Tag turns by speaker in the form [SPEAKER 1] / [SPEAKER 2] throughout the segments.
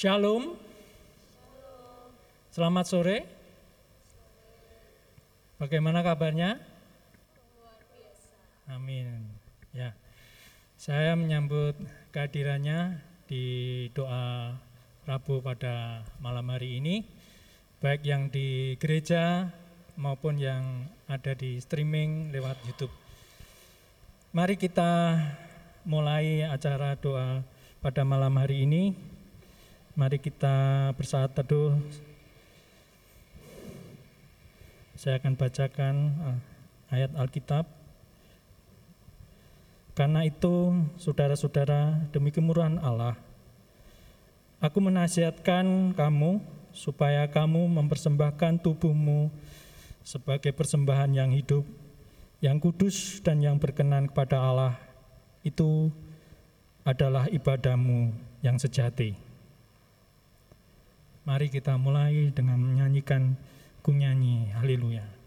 [SPEAKER 1] Shalom. Selamat sore. Bagaimana kabarnya? Amin. Ya. Saya menyambut kehadirannya di doa Rabu pada malam hari ini, baik yang di gereja maupun yang ada di streaming lewat YouTube. Mari kita mulai acara doa pada malam hari ini. Mari kita bersaat teduh. Saya akan bacakan eh, ayat Alkitab. Karena itu, saudara-saudara, demi kemurahan Allah, aku menasihatkan kamu supaya kamu mempersembahkan tubuhmu sebagai persembahan yang hidup, yang kudus dan yang berkenan kepada Allah. Itu adalah ibadahmu yang sejati. Mari kita mulai dengan menyanyikan kunyanyi haleluya.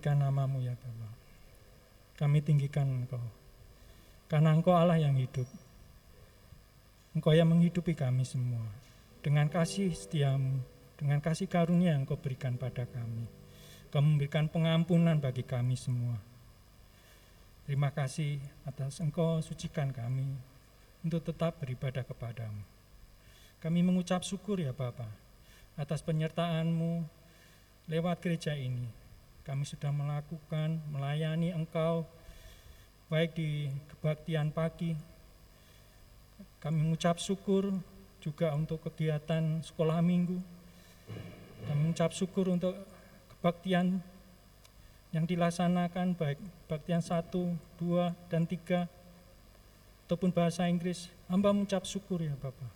[SPEAKER 1] Tinggikan namamu ya Bapa. Kami tinggikan Engkau. Karena Engkau Allah yang hidup. Engkau yang menghidupi kami semua. Dengan kasih setiamu, dengan kasih karunia yang Engkau berikan pada kami. Engkau memberikan pengampunan bagi kami semua. Terima kasih atas Engkau sucikan kami untuk tetap beribadah kepadamu. Kami mengucap syukur ya Bapak atas penyertaanmu lewat gereja ini kami sudah melakukan, melayani Engkau, baik di kebaktian pagi. Kami mengucap syukur juga untuk kegiatan sekolah minggu. Kami mengucap syukur untuk kebaktian yang dilaksanakan baik kebaktian satu, dua, dan tiga, ataupun bahasa Inggris. Hamba mengucap syukur ya Bapak.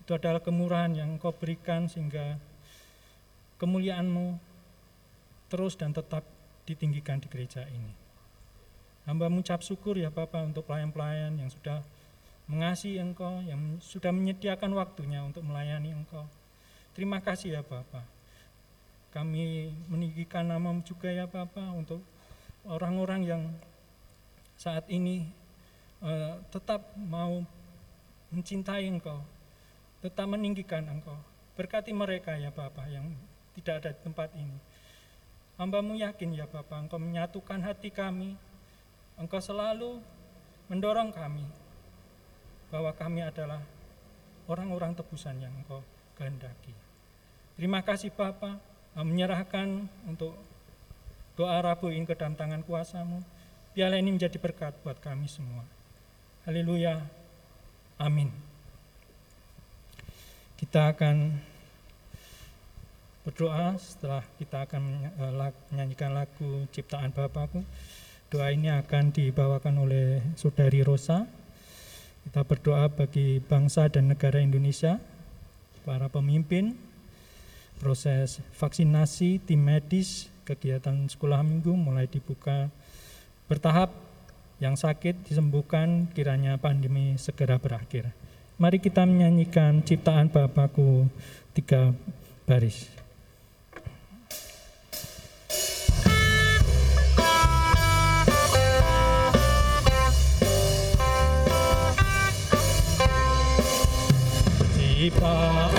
[SPEAKER 1] Itu adalah kemurahan yang Engkau berikan sehingga kemuliaanmu terus dan tetap ditinggikan di gereja ini. Hamba mengucap syukur ya Bapak untuk pelayan-pelayan yang sudah mengasihi Engkau, yang sudah menyediakan waktunya untuk melayani Engkau. Terima kasih ya Bapak. Kami meninggikan namamu juga ya Bapak untuk orang-orang yang saat ini uh, tetap mau mencintai Engkau, tetap meninggikan Engkau. Berkati mereka ya Bapak yang tidak ada di tempat ini. Hambamu yakin ya Bapak, Engkau menyatukan hati kami, Engkau selalu mendorong kami bahwa kami adalah orang-orang tebusan yang Engkau kehendaki. Terima kasih Bapak, menyerahkan untuk doa Rabu ini ke dalam tangan kuasamu. Biarlah ini menjadi berkat buat kami semua. Haleluya. Amin. Kita akan berdoa setelah kita akan eh, menyanyikan lagu ciptaan Bapakku. Doa ini akan dibawakan oleh Saudari Rosa. Kita berdoa bagi bangsa dan negara Indonesia, para pemimpin, proses vaksinasi, tim medis, kegiatan sekolah minggu mulai dibuka bertahap, yang sakit disembuhkan, kiranya pandemi segera berakhir. Mari kita menyanyikan ciptaan Bapakku tiga baris. Ciptaan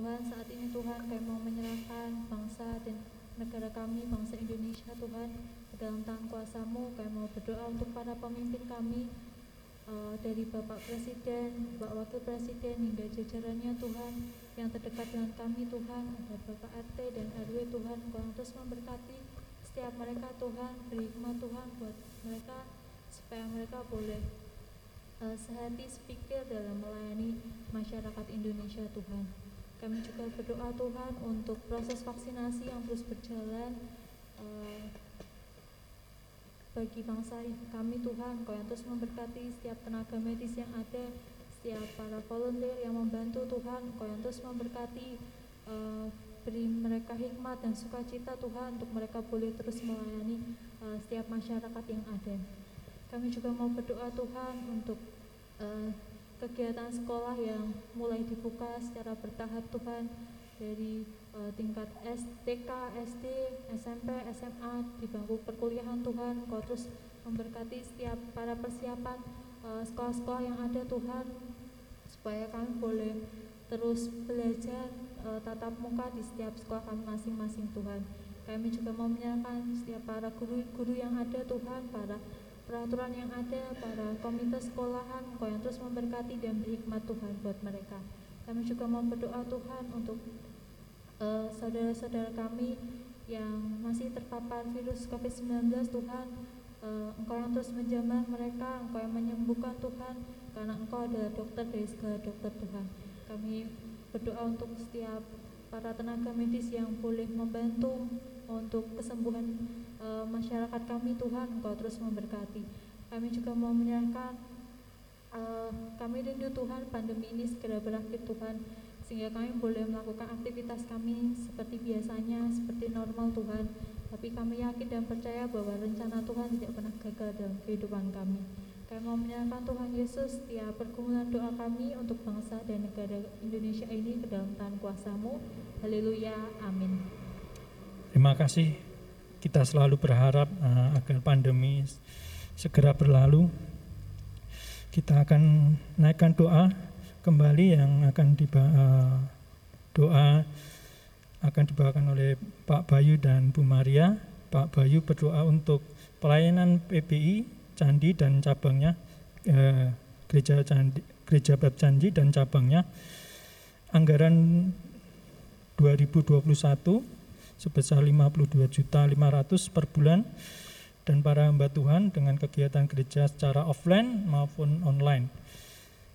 [SPEAKER 2] Tuhan saat ini Tuhan kami mau menyerahkan bangsa dan negara kami, bangsa Indonesia Tuhan. ke dalam tangan kuasamu. Kami mau berdoa untuk para pemimpin kami uh, dari Bapak Presiden, Bapak Wakil Presiden hingga jajarannya Tuhan yang terdekat dengan kami Tuhan. Ada Bapak RT dan RW Tuhan Kau terus memberkati setiap mereka Tuhan. Beri hikmat Tuhan buat mereka supaya mereka boleh uh, sehati sepikir dalam melayani masyarakat Indonesia Tuhan kami juga berdoa Tuhan untuk proses vaksinasi yang terus berjalan uh, bagi bangsa kami Tuhan Kau yang terus memberkati setiap tenaga medis yang ada setiap para volunteer yang membantu Tuhan Kau yang terus memberkati uh, beri mereka hikmat dan sukacita Tuhan untuk mereka boleh terus melayani uh, setiap masyarakat yang ada. Kami juga mau berdoa Tuhan untuk uh, kegiatan sekolah yang mulai dibuka secara bertahap Tuhan dari uh, tingkat STK, SD, SMP, SMA di bangku perkuliahan Tuhan. Kau terus memberkati setiap para persiapan eh, sekolah-sekolah yang ada Tuhan supaya kami boleh terus belajar uh, tatap muka di setiap sekolah kami masing-masing Tuhan. Kami juga mau menyerahkan setiap para guru-guru yang ada Tuhan para peraturan yang ada para komite sekolahan Kau yang terus memberkati dan berhikmat Tuhan buat mereka. Kami juga mau berdoa Tuhan untuk Eh, saudara-saudara uh, kami yang masih terpapar virus COVID-19 Tuhan uh, Engkau yang terus menjamah mereka Engkau yang menyembuhkan Tuhan karena Engkau adalah dokter dari segala dokter Tuhan. Kami berdoa untuk setiap para tenaga medis yang boleh membantu untuk kesembuhan uh, masyarakat kami Tuhan Engkau terus memberkati kami juga mau menyerahkan uh, kami rindu Tuhan pandemi ini segera berakhir Tuhan sehingga kami boleh melakukan aktivitas kami seperti biasanya, seperti normal Tuhan. Tapi kami yakin dan percaya bahwa rencana Tuhan tidak pernah gagal dalam kehidupan kami. Kami mau menyerahkan Tuhan Yesus setiap pergumulan doa kami untuk bangsa dan negara Indonesia ini ke dalam tangan kuasamu. Haleluya, amin.
[SPEAKER 1] Terima kasih. Kita selalu berharap uh, agar pandemi segera berlalu. Kita akan naikkan doa kembali yang akan diba uh, doa akan dibawakan oleh Pak Bayu dan Bu Maria. Pak Bayu berdoa untuk pelayanan PPI Candi dan cabangnya uh, gereja Candi, gereja Bab Candi dan cabangnya anggaran 2021 sebesar 52 juta 500 per bulan. Dan para hamba Tuhan dengan kegiatan gereja secara offline maupun online.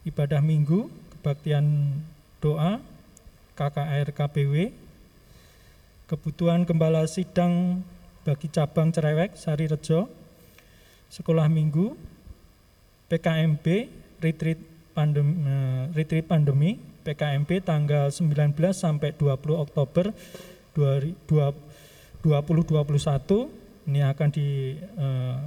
[SPEAKER 1] Ibadah minggu, kebaktian doa, KKR KPW, kebutuhan gembala sidang bagi cabang Cerewek, Sari Rejo, sekolah minggu, PKMP, retreat pandemi, eh, retreat pandemi PKMP tanggal 19 sampai 20 Oktober 2021 ini akan di eh,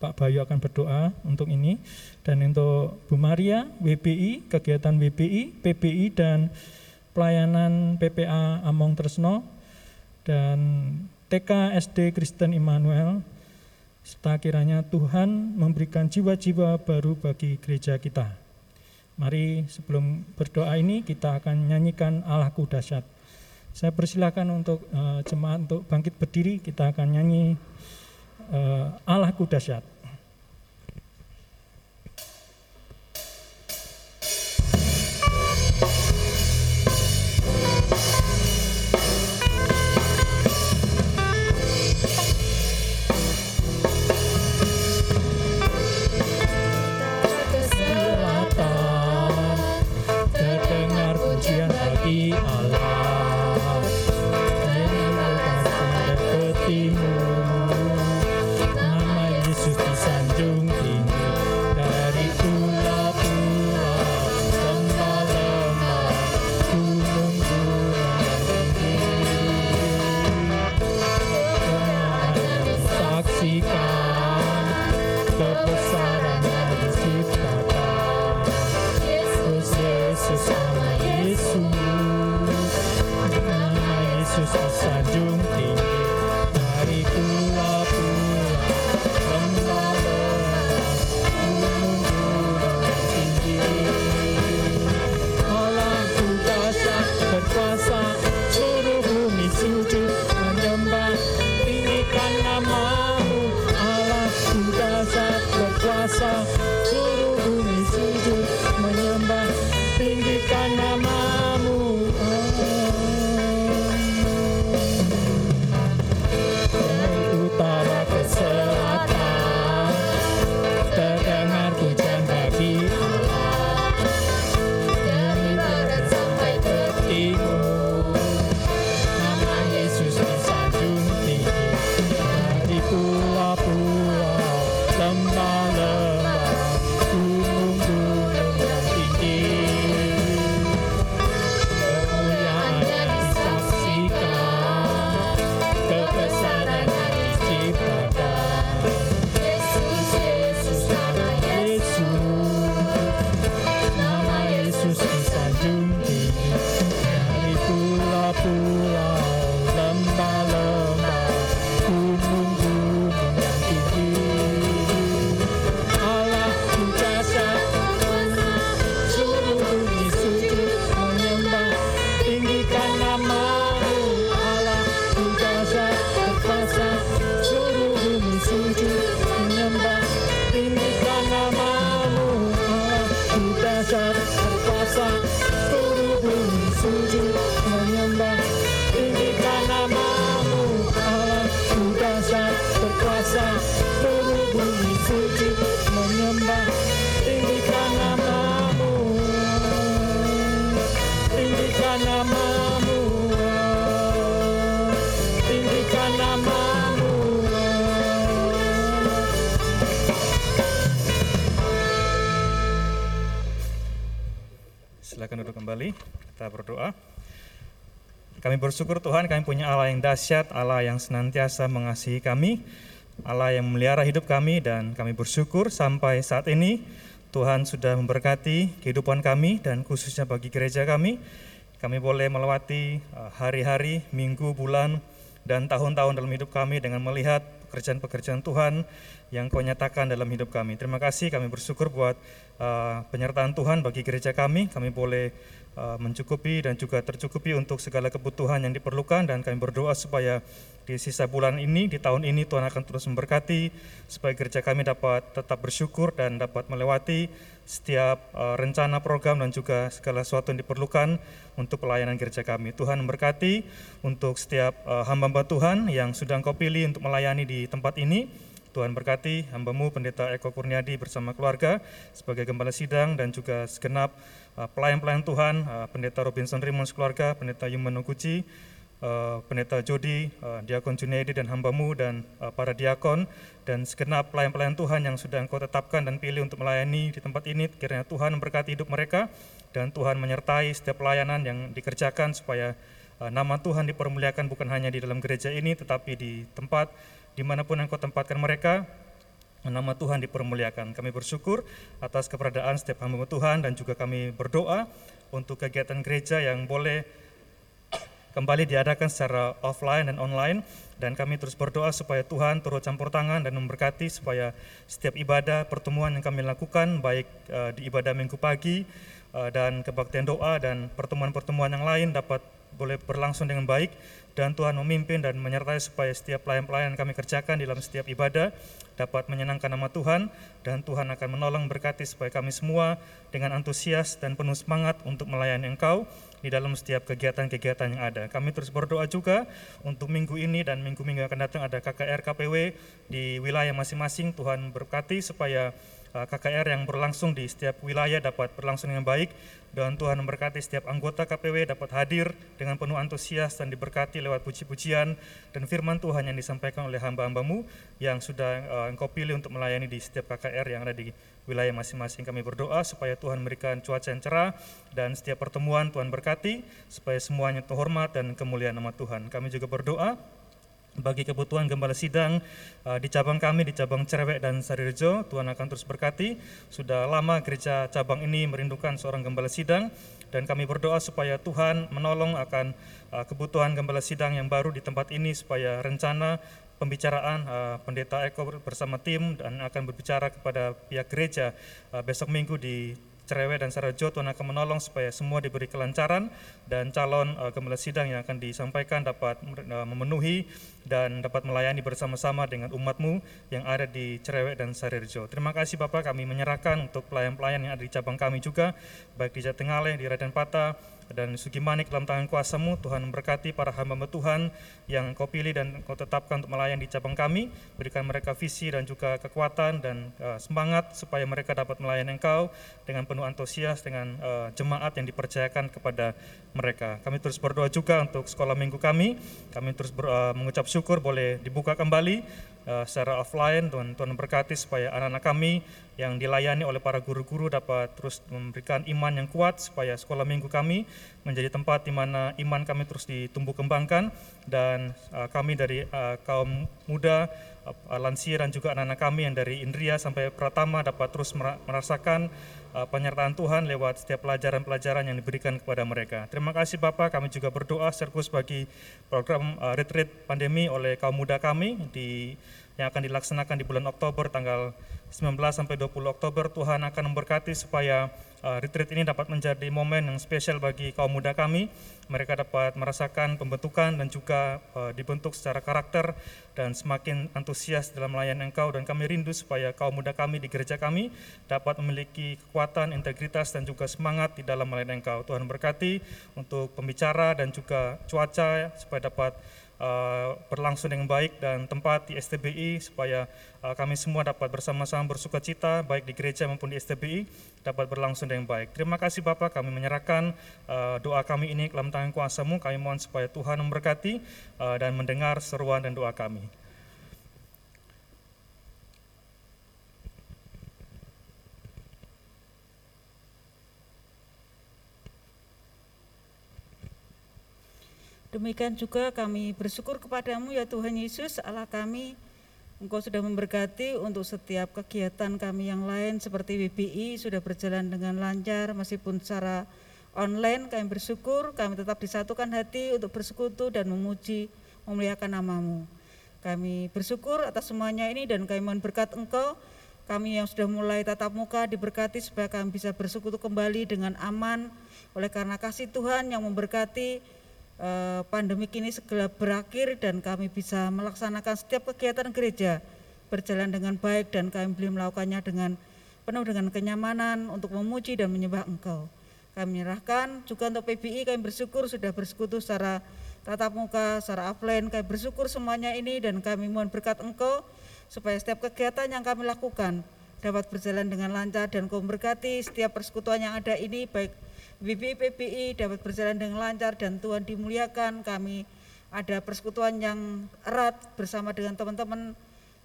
[SPEAKER 1] Pak Bayu akan berdoa untuk ini dan untuk Bu Maria WBI kegiatan WBI PBI dan pelayanan PPA Among Tresno dan TK SD Kristen Immanuel serta kiranya Tuhan memberikan jiwa-jiwa baru bagi gereja kita. Mari sebelum berdoa ini kita akan nyanyikan Allahku dahsyat. Saya persilahkan untuk uh, untuk bangkit berdiri, kita akan nyanyi uh, Allahku dahsyat.
[SPEAKER 3] Kembali, kita berdoa. Kami bersyukur Tuhan kami punya Allah yang dahsyat, Allah yang senantiasa mengasihi kami, Allah yang memelihara hidup kami dan kami bersyukur sampai saat ini Tuhan sudah memberkati kehidupan kami dan khususnya bagi gereja kami. Kami boleh melewati uh, hari-hari, minggu, bulan, dan tahun-tahun dalam hidup kami dengan melihat pekerjaan-pekerjaan Tuhan yang kau nyatakan dalam hidup kami. Terima kasih kami bersyukur buat uh, penyertaan Tuhan bagi gereja kami. Kami boleh mencukupi dan juga tercukupi untuk segala kebutuhan yang diperlukan dan kami berdoa supaya di sisa bulan ini, di tahun ini Tuhan akan terus memberkati supaya gereja kami dapat tetap bersyukur dan dapat melewati setiap uh, rencana program dan juga segala sesuatu yang diperlukan untuk pelayanan gereja kami. Tuhan memberkati untuk setiap uh, hamba-hamba Tuhan yang sudah Engkau pilih untuk melayani di tempat ini. Tuhan berkati hambamu Pendeta Eko Kurniadi bersama keluarga sebagai gembala sidang dan juga segenap pelayan-pelayan Tuhan, uh, Pendeta Robinson Rimons keluarga, Pendeta Yuman Noguchi, uh, Pendeta Jody, Diakon Junaidi dan hambamu dan para diakon dan segenap pelayan-pelayan Tuhan yang sudah engkau tetapkan dan pilih untuk melayani di tempat ini. Kiranya Tuhan memberkati hidup mereka dan Tuhan menyertai setiap pelayanan yang dikerjakan supaya nama Tuhan dipermuliakan bukan hanya di dalam gereja ini tetapi di tempat di mana pun engkau tempatkan mereka nama Tuhan dipermuliakan. Kami bersyukur atas keberadaan setiap hamba Tuhan dan juga kami berdoa untuk kegiatan gereja yang boleh kembali diadakan secara offline dan online dan kami terus berdoa supaya Tuhan turut campur tangan dan memberkati supaya setiap ibadah pertemuan yang kami lakukan baik uh, di ibadah minggu pagi uh, dan kebaktian doa dan pertemuan-pertemuan yang lain dapat boleh berlangsung dengan baik dan Tuhan memimpin dan menyertai supaya setiap pelayan-pelayan kami kerjakan dalam setiap ibadah dapat menyenangkan nama Tuhan dan Tuhan akan menolong berkati supaya kami semua dengan antusias dan penuh semangat untuk melayani Engkau di dalam setiap kegiatan-kegiatan yang ada. Kami terus berdoa juga untuk minggu ini dan minggu-minggu akan datang ada KKR KPW di wilayah masing-masing. Tuhan berkati supaya KKR yang berlangsung di setiap wilayah dapat berlangsung dengan baik dan Tuhan memberkati setiap anggota KPW dapat hadir dengan penuh antusias dan diberkati lewat puji-pujian dan firman Tuhan yang disampaikan oleh hamba-hambamu yang sudah uh, engkau pilih untuk melayani di setiap KKR yang ada di wilayah masing-masing. Kami berdoa supaya Tuhan memberikan cuaca yang cerah dan setiap pertemuan Tuhan berkati supaya semuanya terhormat dan kemuliaan nama Tuhan. Kami juga berdoa bagi kebutuhan gembala sidang uh, di cabang kami di cabang Cerewek dan Sarirejo Tuhan akan terus berkati. Sudah lama gereja cabang ini merindukan seorang gembala sidang dan kami berdoa supaya Tuhan menolong akan uh, kebutuhan gembala sidang yang baru di tempat ini supaya rencana pembicaraan uh, pendeta Eko bersama tim dan akan berbicara kepada pihak gereja besok minggu di Cerewet dan Sarajo Tuhan akan menolong supaya semua diberi kelancaran dan calon uh, gembala sidang yang akan disampaikan dapat uh, memenuhi dan dapat melayani bersama-sama dengan umatmu yang ada di Cerewet dan Sarirjo. Terima kasih Bapak kami menyerahkan untuk pelayan-pelayan yang ada di cabang kami juga baik di Jatingaleh, di Raden Pata, dan Sugimanik dalam tangan kuasamu Tuhan memberkati para hamba Tuhan yang kau pilih dan kau tetapkan untuk melayani di cabang kami. Berikan mereka visi dan juga kekuatan dan uh, semangat supaya mereka dapat melayani engkau dengan penuh antusias dengan uh, jemaat yang dipercayakan kepada mereka. Kami terus berdoa juga untuk sekolah minggu kami. Kami terus ber, uh, mengucap syukur boleh dibuka kembali uh, secara offline. Tuhan Tuhan berkati supaya anak-anak kami yang dilayani oleh para guru-guru dapat terus memberikan iman yang kuat supaya sekolah minggu kami menjadi tempat di mana iman kami terus ditumbuh kembangkan. Dan uh, kami dari uh, kaum muda uh, lansia dan juga anak-anak kami yang dari Indria sampai Pratama dapat terus merasakan uh, penyertaan Tuhan lewat setiap pelajaran-pelajaran yang diberikan kepada mereka. Terima kasih Bapak, kami juga berdoa serkus bagi program uh, retreat pandemi oleh kaum muda kami di yang akan dilaksanakan di bulan Oktober tanggal 19 sampai 20 Oktober Tuhan akan memberkati supaya uh, retreat ini dapat menjadi momen yang spesial bagi kaum muda kami. Mereka dapat merasakan pembentukan dan juga uh, dibentuk secara karakter dan semakin antusias dalam melayani Engkau dan kami rindu supaya kaum muda kami di gereja kami dapat memiliki kekuatan, integritas dan juga semangat di dalam melayani Engkau. Tuhan berkati untuk pembicara dan juga cuaca supaya dapat uh, berlangsung dengan baik dan tempat di STBI supaya uh, kami semua dapat bersama-sama bersuka cita baik di gereja maupun di STBI dapat berlangsung dengan baik. Terima kasih Bapak kami menyerahkan uh, doa kami ini dalam tangan kuasamu. Kami mohon supaya Tuhan memberkati dan mendengar seruan dan doa kami.
[SPEAKER 4] Demikian juga kami bersyukur kepadamu ya Tuhan Yesus Allah kami Engkau sudah memberkati untuk setiap kegiatan kami yang lain seperti WBI sudah berjalan dengan lancar meskipun secara online kami bersyukur kami tetap disatukan hati untuk bersekutu dan memuji memuliakan namamu. Kami bersyukur atas semuanya ini dan kami mohon berkat Engkau kami yang sudah mulai tatap muka diberkati supaya kami bisa bersekutu kembali dengan aman oleh karena kasih Tuhan yang memberkati pandemi ini segera berakhir dan kami bisa melaksanakan setiap kegiatan gereja berjalan dengan baik dan kami boleh melakukannya dengan penuh dengan kenyamanan untuk memuji dan menyembah Engkau. Kami menyerahkan juga untuk PBI kami bersyukur sudah bersekutu secara tatap muka, secara offline. Kami bersyukur semuanya ini dan kami mohon berkat Engkau supaya setiap kegiatan yang kami lakukan dapat berjalan dengan lancar dan kau berkati setiap persekutuan yang ada ini baik BPI PPI dapat berjalan dengan lancar dan Tuhan dimuliakan. Kami ada persekutuan yang erat bersama dengan teman-teman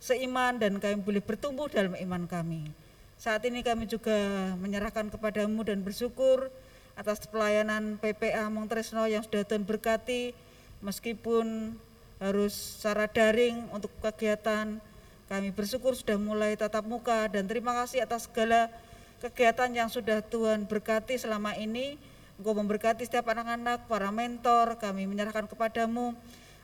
[SPEAKER 4] seiman dan kami boleh bertumbuh dalam iman kami. Saat ini kami juga menyerahkan kepadamu dan bersyukur atas pelayanan PPA Mongtresno yang sudah Tuhan berkati meskipun harus secara daring untuk kegiatan kami bersyukur sudah mulai tatap muka dan terima kasih atas segala kegiatan yang sudah Tuhan berkati selama ini. Engkau memberkati setiap anak-anak, para mentor, kami menyerahkan kepadamu,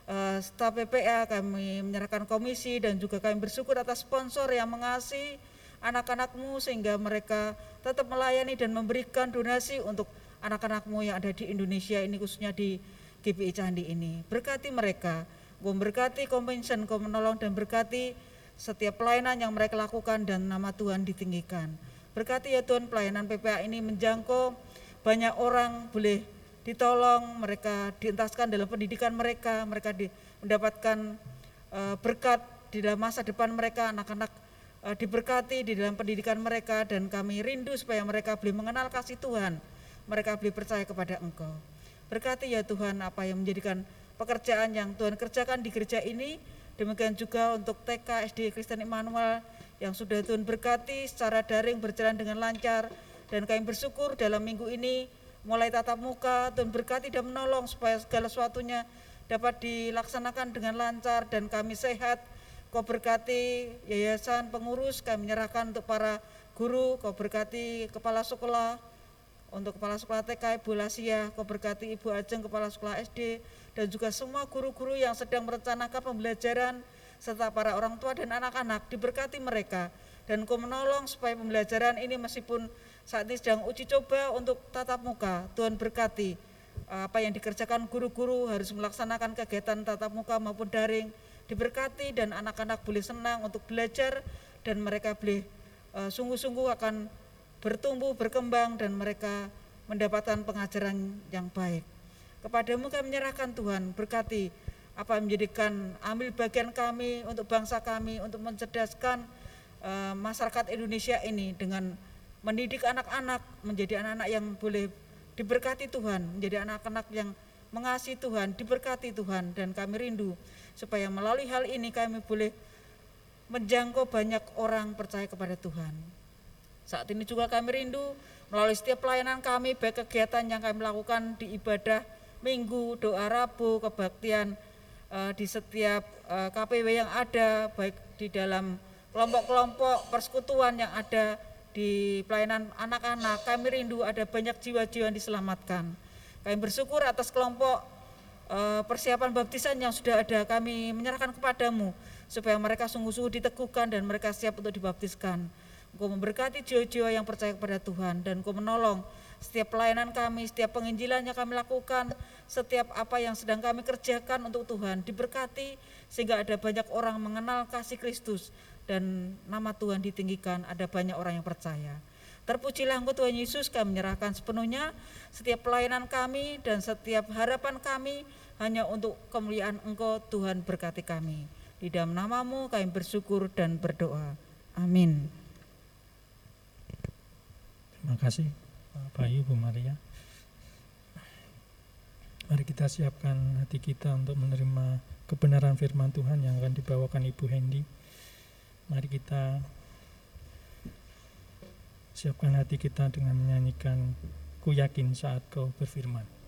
[SPEAKER 4] uh, staf PPA, kami menyerahkan komisi dan juga kami bersyukur atas sponsor yang mengasihi anak-anakmu sehingga mereka tetap melayani dan memberikan donasi untuk anak-anakmu yang ada di Indonesia ini khususnya di GPI Candi ini. Berkati mereka, Engkau memberkati convention, Engkau menolong dan berkati setiap pelayanan yang mereka lakukan dan nama Tuhan ditinggikan. Berkati ya Tuhan pelayanan PPA ini menjangkau. Banyak orang boleh ditolong, mereka dientaskan dalam pendidikan mereka, mereka di, mendapatkan uh, berkat di dalam masa depan mereka, anak-anak uh, diberkati di dalam pendidikan mereka dan kami rindu supaya mereka boleh mengenal kasih Tuhan, mereka boleh percaya kepada Engkau. Berkati ya Tuhan apa yang menjadikan pekerjaan yang Tuhan kerjakan di gereja ini, demikian juga untuk TK SD Kristen Immanuel yang sudah Tuhan berkati secara daring berjalan dengan lancar. Dan kami bersyukur dalam minggu ini mulai tatap muka Tuhan berkati dan menolong supaya segala sesuatunya dapat dilaksanakan dengan lancar dan kami sehat. Kau berkati yayasan pengurus kami menyerahkan untuk para guru kau berkati kepala sekolah untuk kepala sekolah TK Ibu Lasia kau berkati Ibu Ajeng kepala sekolah SD dan juga semua guru-guru yang sedang merencanakan pembelajaran serta para orang tua dan anak-anak diberkati mereka. Dan kau menolong supaya pembelajaran ini meskipun saat ini sedang uji coba untuk tatap muka Tuhan berkati apa yang dikerjakan guru-guru harus melaksanakan kegiatan tatap muka maupun daring. Diberkati dan anak-anak boleh senang untuk belajar dan mereka boleh uh, sungguh-sungguh akan bertumbuh berkembang dan mereka mendapatkan pengajaran yang baik. Kepadamu kami menyerahkan Tuhan berkati apa menjadikan ambil bagian kami untuk bangsa kami untuk mencerdaskan uh, masyarakat Indonesia ini dengan mendidik anak-anak menjadi anak-anak yang boleh diberkati Tuhan, menjadi anak-anak yang mengasihi Tuhan, diberkati Tuhan dan kami rindu supaya melalui hal ini kami boleh menjangkau banyak orang percaya kepada Tuhan. Saat ini juga kami rindu melalui setiap pelayanan kami baik kegiatan yang kami lakukan di ibadah minggu, doa Rabu, kebaktian, uh, di setiap uh, eh, KPW yang ada, baik di dalam kelompok-kelompok persekutuan yang ada di pelayanan anak-anak, kami rindu ada banyak jiwa-jiwa yang diselamatkan. Kami bersyukur atas kelompok uh, persiapan baptisan yang sudah ada, kami menyerahkan kepadamu supaya mereka sungguh-sungguh diteguhkan dan mereka siap untuk dibaptiskan. Engkau memberkati jiwa-jiwa yang percaya kepada Tuhan dan Engkau menolong setiap pelayanan kami, setiap penginjilan yang kami lakukan, setiap apa yang sedang kami kerjakan untuk Tuhan diberkati sehingga ada banyak orang mengenal kasih Kristus dan nama Tuhan ditinggikan, ada banyak orang yang percaya. Terpujilah Engkau Tuhan Yesus, kami menyerahkan sepenuhnya setiap pelayanan kami dan setiap harapan kami hanya untuk kemuliaan Engkau Tuhan berkati kami. Di dalam namamu kami bersyukur dan berdoa. Amin.
[SPEAKER 1] Terima kasih Bayu, Bu Maria. Mari kita siapkan hati kita untuk menerima kebenaran firman Tuhan yang akan dibawakan Ibu Hendy. Mari kita siapkan hati kita dengan menyanyikan Ku yakin saat kau berfirman.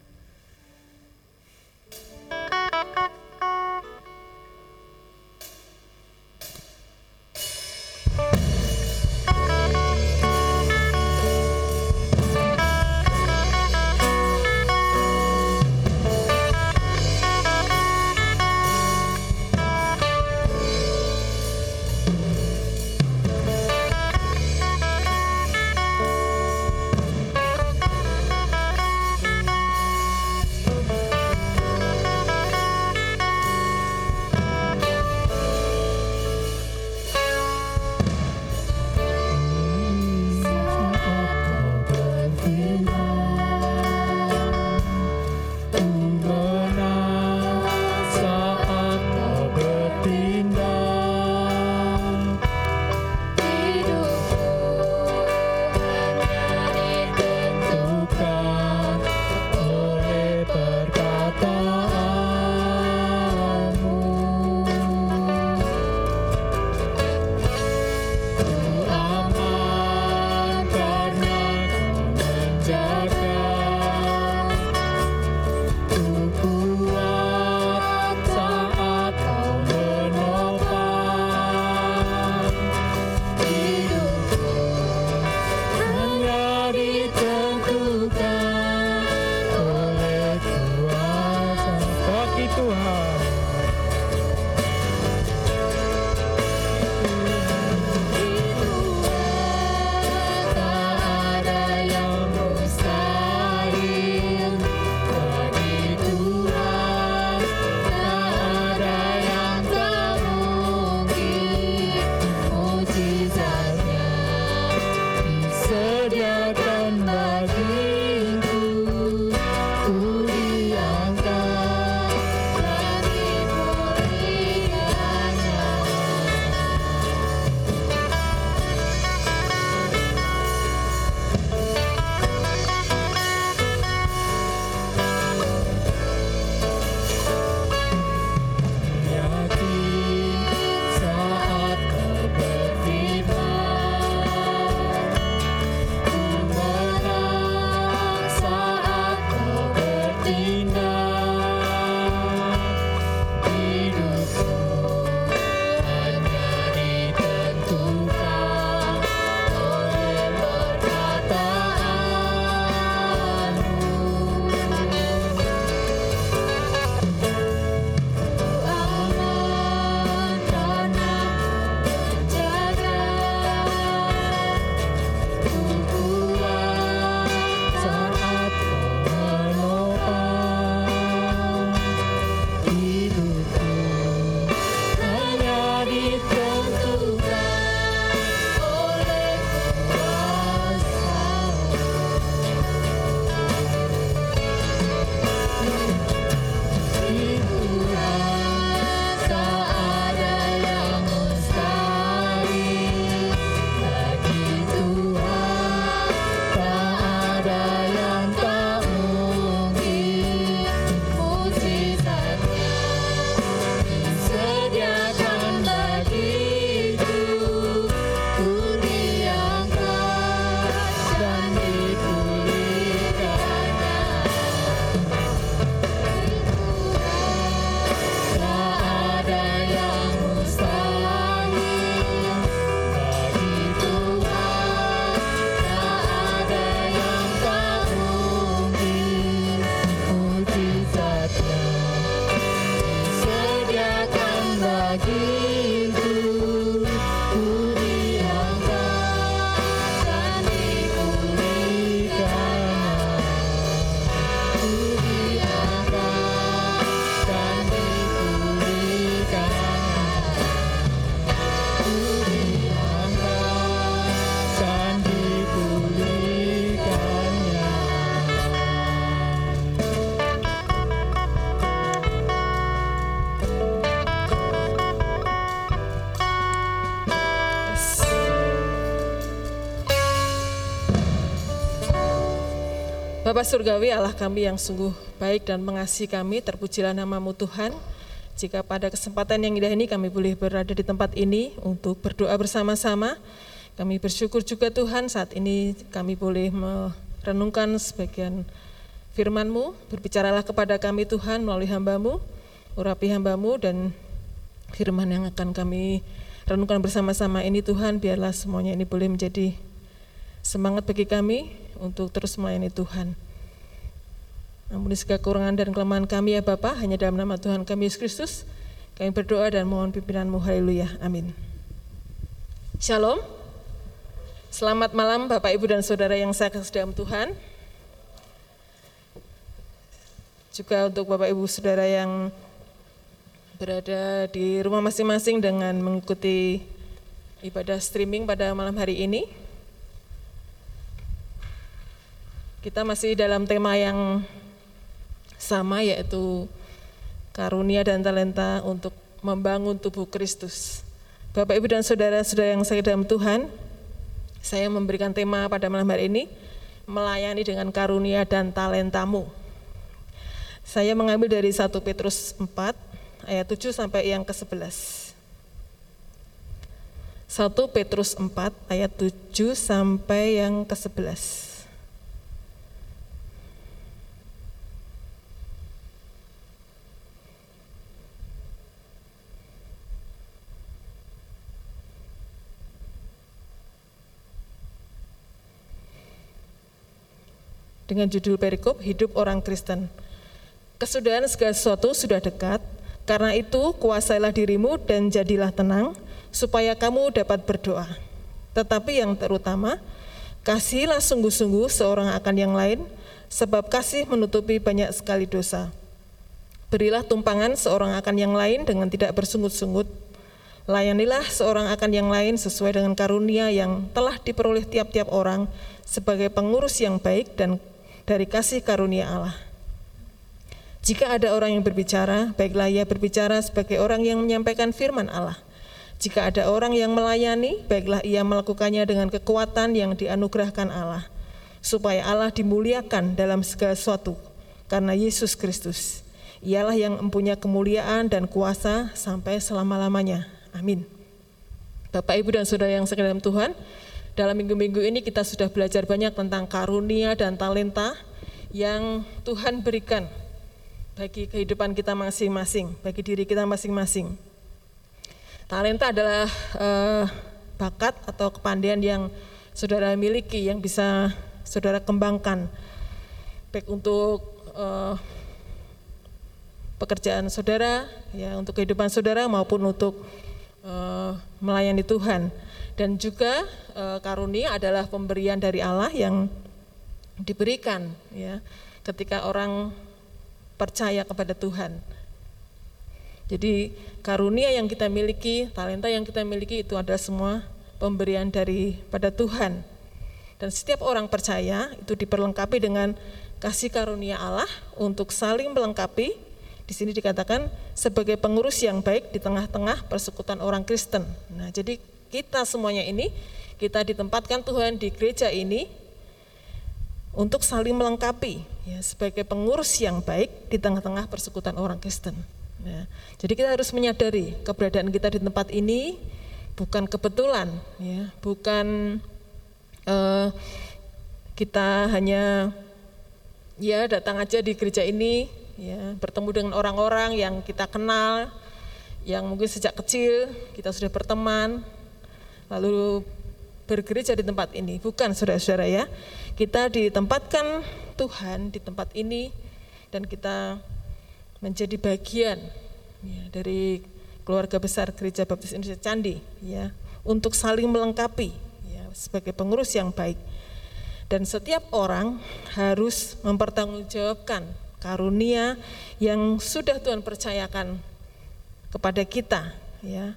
[SPEAKER 5] Bapa Surgawi Allah kami yang sungguh baik dan mengasihi kami, terpujilah namamu Tuhan. Jika pada kesempatan yang indah ini kami boleh berada di tempat ini untuk berdoa bersama-sama, kami bersyukur juga Tuhan saat ini kami boleh merenungkan sebagian firman-Mu, berbicaralah kepada kami Tuhan melalui hamba-Mu, urapi hamba-Mu dan firman yang akan kami renungkan bersama-sama ini Tuhan, biarlah semuanya ini boleh menjadi semangat bagi kami untuk terus melayani Tuhan. Ampuni segala kekurangan dan kelemahan kami ya Bapa, hanya dalam nama Tuhan kami Yesus Kristus, kami berdoa dan mohon pimpinanmu, haleluya, amin. Shalom, selamat malam Bapak Ibu dan Saudara yang saya kasih dalam Tuhan. Juga untuk Bapak Ibu Saudara yang berada di rumah masing-masing dengan mengikuti ibadah streaming pada malam hari ini. Kita masih dalam tema yang sama yaitu karunia dan talenta untuk membangun tubuh Kristus. Bapak, Ibu, dan Saudara-saudara yang saya dalam Tuhan, saya memberikan tema pada malam hari ini, melayani dengan karunia dan talentamu. Saya mengambil dari 1 Petrus 4 ayat 7 sampai yang ke-11. 1 Petrus 4 ayat 7 sampai yang ke-11. Dengan judul perikop Hidup Orang Kristen. Kesudahan segala sesuatu sudah dekat, karena itu kuasailah dirimu dan jadilah tenang, supaya kamu dapat berdoa. Tetapi yang terutama, kasihilah sungguh-sungguh seorang akan yang lain, sebab kasih menutupi banyak sekali dosa. Berilah tumpangan seorang akan yang lain dengan tidak bersungut-sungut. Layanilah seorang akan yang lain sesuai dengan karunia yang telah diperoleh tiap-tiap orang sebagai pengurus yang baik dan dari kasih karunia Allah. Jika ada orang yang berbicara, baiklah ia berbicara sebagai orang yang menyampaikan firman Allah. Jika ada orang yang melayani, baiklah ia melakukannya dengan kekuatan yang dianugerahkan Allah, supaya Allah dimuliakan dalam segala sesuatu, karena Yesus Kristus. Ialah yang mempunyai kemuliaan dan kuasa sampai selama-lamanya. Amin. Bapak, Ibu, dan Saudara yang sekalian Tuhan, dalam minggu-minggu ini kita sudah belajar banyak tentang karunia dan talenta yang Tuhan berikan bagi kehidupan kita masing-masing, bagi diri kita masing-masing. Talenta adalah uh, bakat atau kepandaian yang saudara miliki, yang bisa saudara kembangkan, baik untuk uh, pekerjaan saudara, ya untuk kehidupan saudara maupun untuk uh, melayani Tuhan dan juga e, karunia adalah pemberian dari Allah yang diberikan ya ketika orang percaya kepada Tuhan. Jadi karunia yang kita miliki, talenta yang kita miliki itu adalah semua pemberian dari pada Tuhan. Dan setiap orang percaya itu diperlengkapi dengan kasih karunia Allah untuk saling melengkapi. Di sini dikatakan sebagai pengurus yang baik di tengah-tengah persekutuan orang Kristen. Nah, jadi kita semuanya ini, kita ditempatkan Tuhan di gereja ini untuk saling melengkapi ya sebagai pengurus yang baik di tengah-tengah persekutuan orang Kristen. Ya. Jadi kita harus menyadari keberadaan kita di tempat ini bukan kebetulan, ya, bukan uh, kita hanya ya datang aja di gereja ini, ya bertemu dengan orang-orang yang kita kenal, yang mungkin sejak kecil kita sudah berteman, lalu bergereja di tempat ini. Bukan saudara-saudara ya. Kita ditempatkan Tuhan di tempat ini dan kita menjadi bagian ya, dari keluarga besar Gereja Baptis Indonesia Candi ya untuk saling melengkapi ya sebagai pengurus yang baik. Dan setiap orang harus mempertanggungjawabkan karunia yang sudah Tuhan percayakan kepada kita ya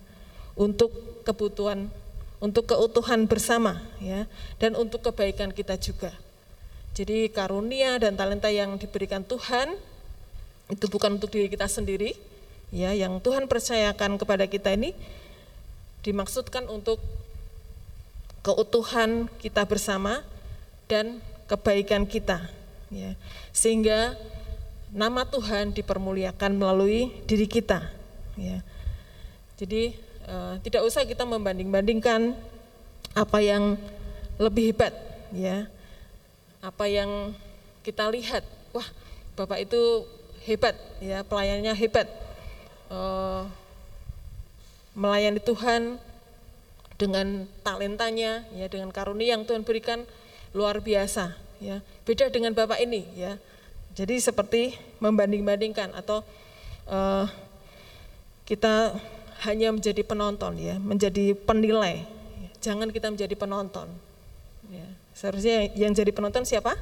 [SPEAKER 5] untuk kebutuhan untuk keutuhan bersama ya dan untuk kebaikan kita juga. Jadi karunia dan talenta yang diberikan Tuhan itu bukan untuk diri kita sendiri ya yang Tuhan percayakan kepada kita ini dimaksudkan untuk keutuhan kita bersama dan kebaikan kita ya. Sehingga nama Tuhan dipermuliakan melalui diri kita, ya. Jadi uh, tidak usah kita membanding-bandingkan apa yang lebih hebat, ya. Apa yang kita lihat, wah, Bapak itu hebat, ya, pelayannya hebat. Uh, melayani Tuhan dengan talentanya ya dengan karunia yang Tuhan berikan luar biasa ya beda dengan bapak ini ya jadi seperti membanding-bandingkan atau uh, kita hanya menjadi penonton ya menjadi penilai. Jangan kita menjadi penonton. Ya seharusnya yang jadi penonton siapa?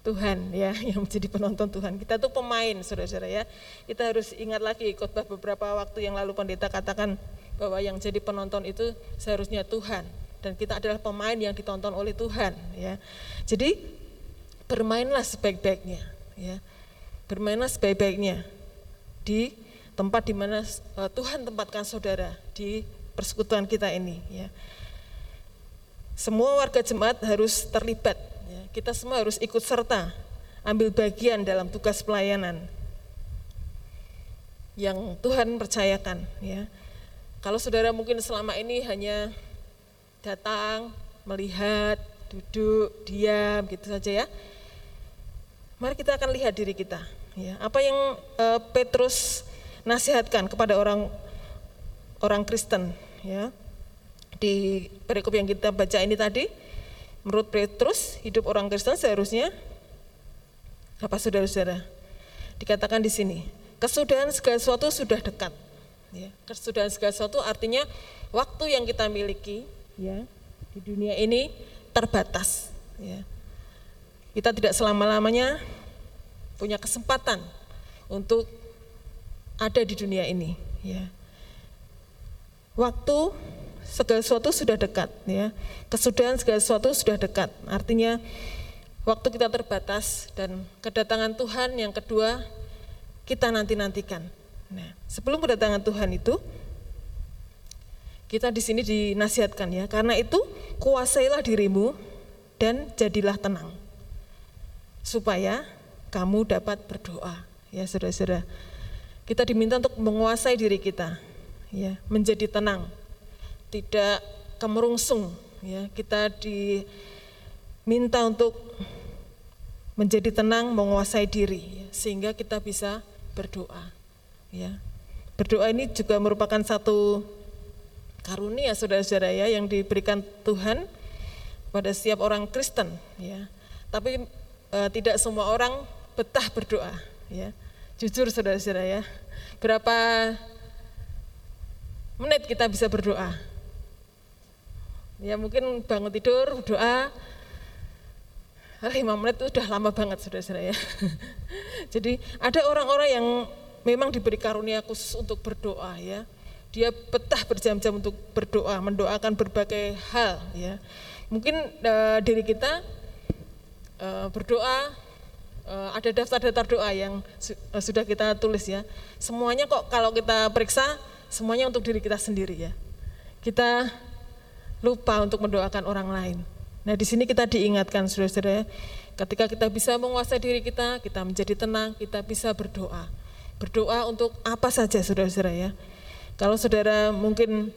[SPEAKER 5] Tuhan ya yang menjadi penonton Tuhan. Kita tuh pemain saudara-saudara ya. Kita harus ingat lagi khotbah beberapa waktu yang lalu pendeta katakan bahwa yang jadi penonton itu seharusnya Tuhan. Dan kita adalah pemain yang ditonton oleh Tuhan ya. Jadi bermainlah sebaik-baiknya ya. Bermainlah sebaik-baiknya di tempat di mana uh, Tuhan tempatkan saudara di persekutuan kita ini ya. Semua warga jemaat harus terlibat ya. Kita semua harus ikut serta ambil bagian dalam tugas pelayanan yang Tuhan percayakan ya kalau saudara mungkin selama ini hanya datang, melihat, duduk, diam gitu saja ya. Mari kita akan lihat diri kita. Ya, apa yang uh, Petrus nasihatkan kepada orang orang Kristen ya di perikop yang kita baca ini tadi menurut Petrus hidup orang Kristen seharusnya apa saudara-saudara dikatakan di sini kesudahan segala sesuatu sudah dekat Ya, kesudahan segala sesuatu artinya waktu yang kita miliki ya di dunia ini terbatas. Ya. Kita tidak selama-lamanya punya kesempatan untuk ada di dunia ini. Ya. Waktu segala sesuatu sudah dekat. Ya. Kesudahan segala sesuatu sudah dekat. Artinya waktu kita terbatas dan kedatangan Tuhan yang kedua kita nanti-nantikan. Nah, sebelum kedatangan Tuhan itu kita di sini dinasihatkan ya, karena itu kuasailah dirimu dan jadilah tenang. Supaya kamu dapat berdoa. Ya, Saudara-saudara. Kita diminta untuk menguasai diri kita, ya, menjadi tenang. Tidak kemerungsung, ya. Kita diminta untuk menjadi tenang, menguasai diri ya, sehingga kita bisa berdoa. Ya. Berdoa ini juga merupakan satu karunia saudara-saudara ya yang diberikan Tuhan pada setiap orang Kristen ya. Tapi e, tidak semua orang betah berdoa ya. Jujur saudara-saudara ya. Berapa menit kita bisa berdoa? Ya mungkin bangun tidur doa lima menit itu sudah lama banget saudara-saudara ya. Jadi ada orang-orang yang memang diberi karunia khusus untuk berdoa ya. Dia betah berjam-jam untuk berdoa, mendoakan berbagai hal ya. Mungkin uh, diri kita uh, berdoa uh, ada daftar-daftar doa yang uh, sudah kita tulis ya. Semuanya kok kalau kita periksa semuanya untuk diri kita sendiri ya. Kita lupa untuk mendoakan orang lain. Nah, di sini kita diingatkan Saudara-saudara ketika kita bisa menguasai diri kita, kita menjadi tenang, kita bisa berdoa. Berdoa untuk apa saja saudara-saudara ya. Kalau saudara mungkin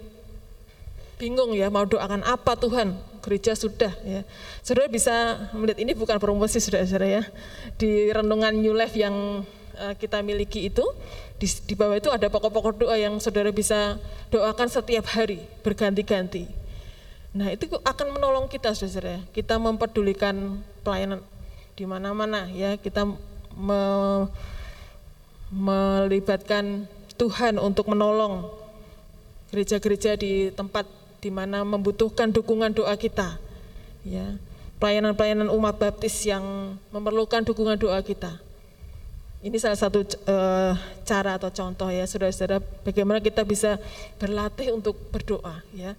[SPEAKER 5] bingung ya mau doakan apa Tuhan, gereja sudah ya. Saudara bisa melihat ini bukan promosi saudara-saudara ya. Di renungan New Life yang uh, kita miliki itu di, di bawah itu ada pokok-pokok doa yang saudara bisa doakan setiap hari berganti-ganti. Nah itu akan menolong kita saudara. Kita mempedulikan pelayanan di mana-mana ya. Kita me, melibatkan Tuhan untuk menolong gereja-gereja di tempat di mana membutuhkan dukungan doa kita. Ya, pelayanan-pelayanan umat baptis yang memerlukan dukungan doa kita. Ini salah satu uh, cara atau contoh ya saudara-saudara bagaimana kita bisa berlatih untuk berdoa ya.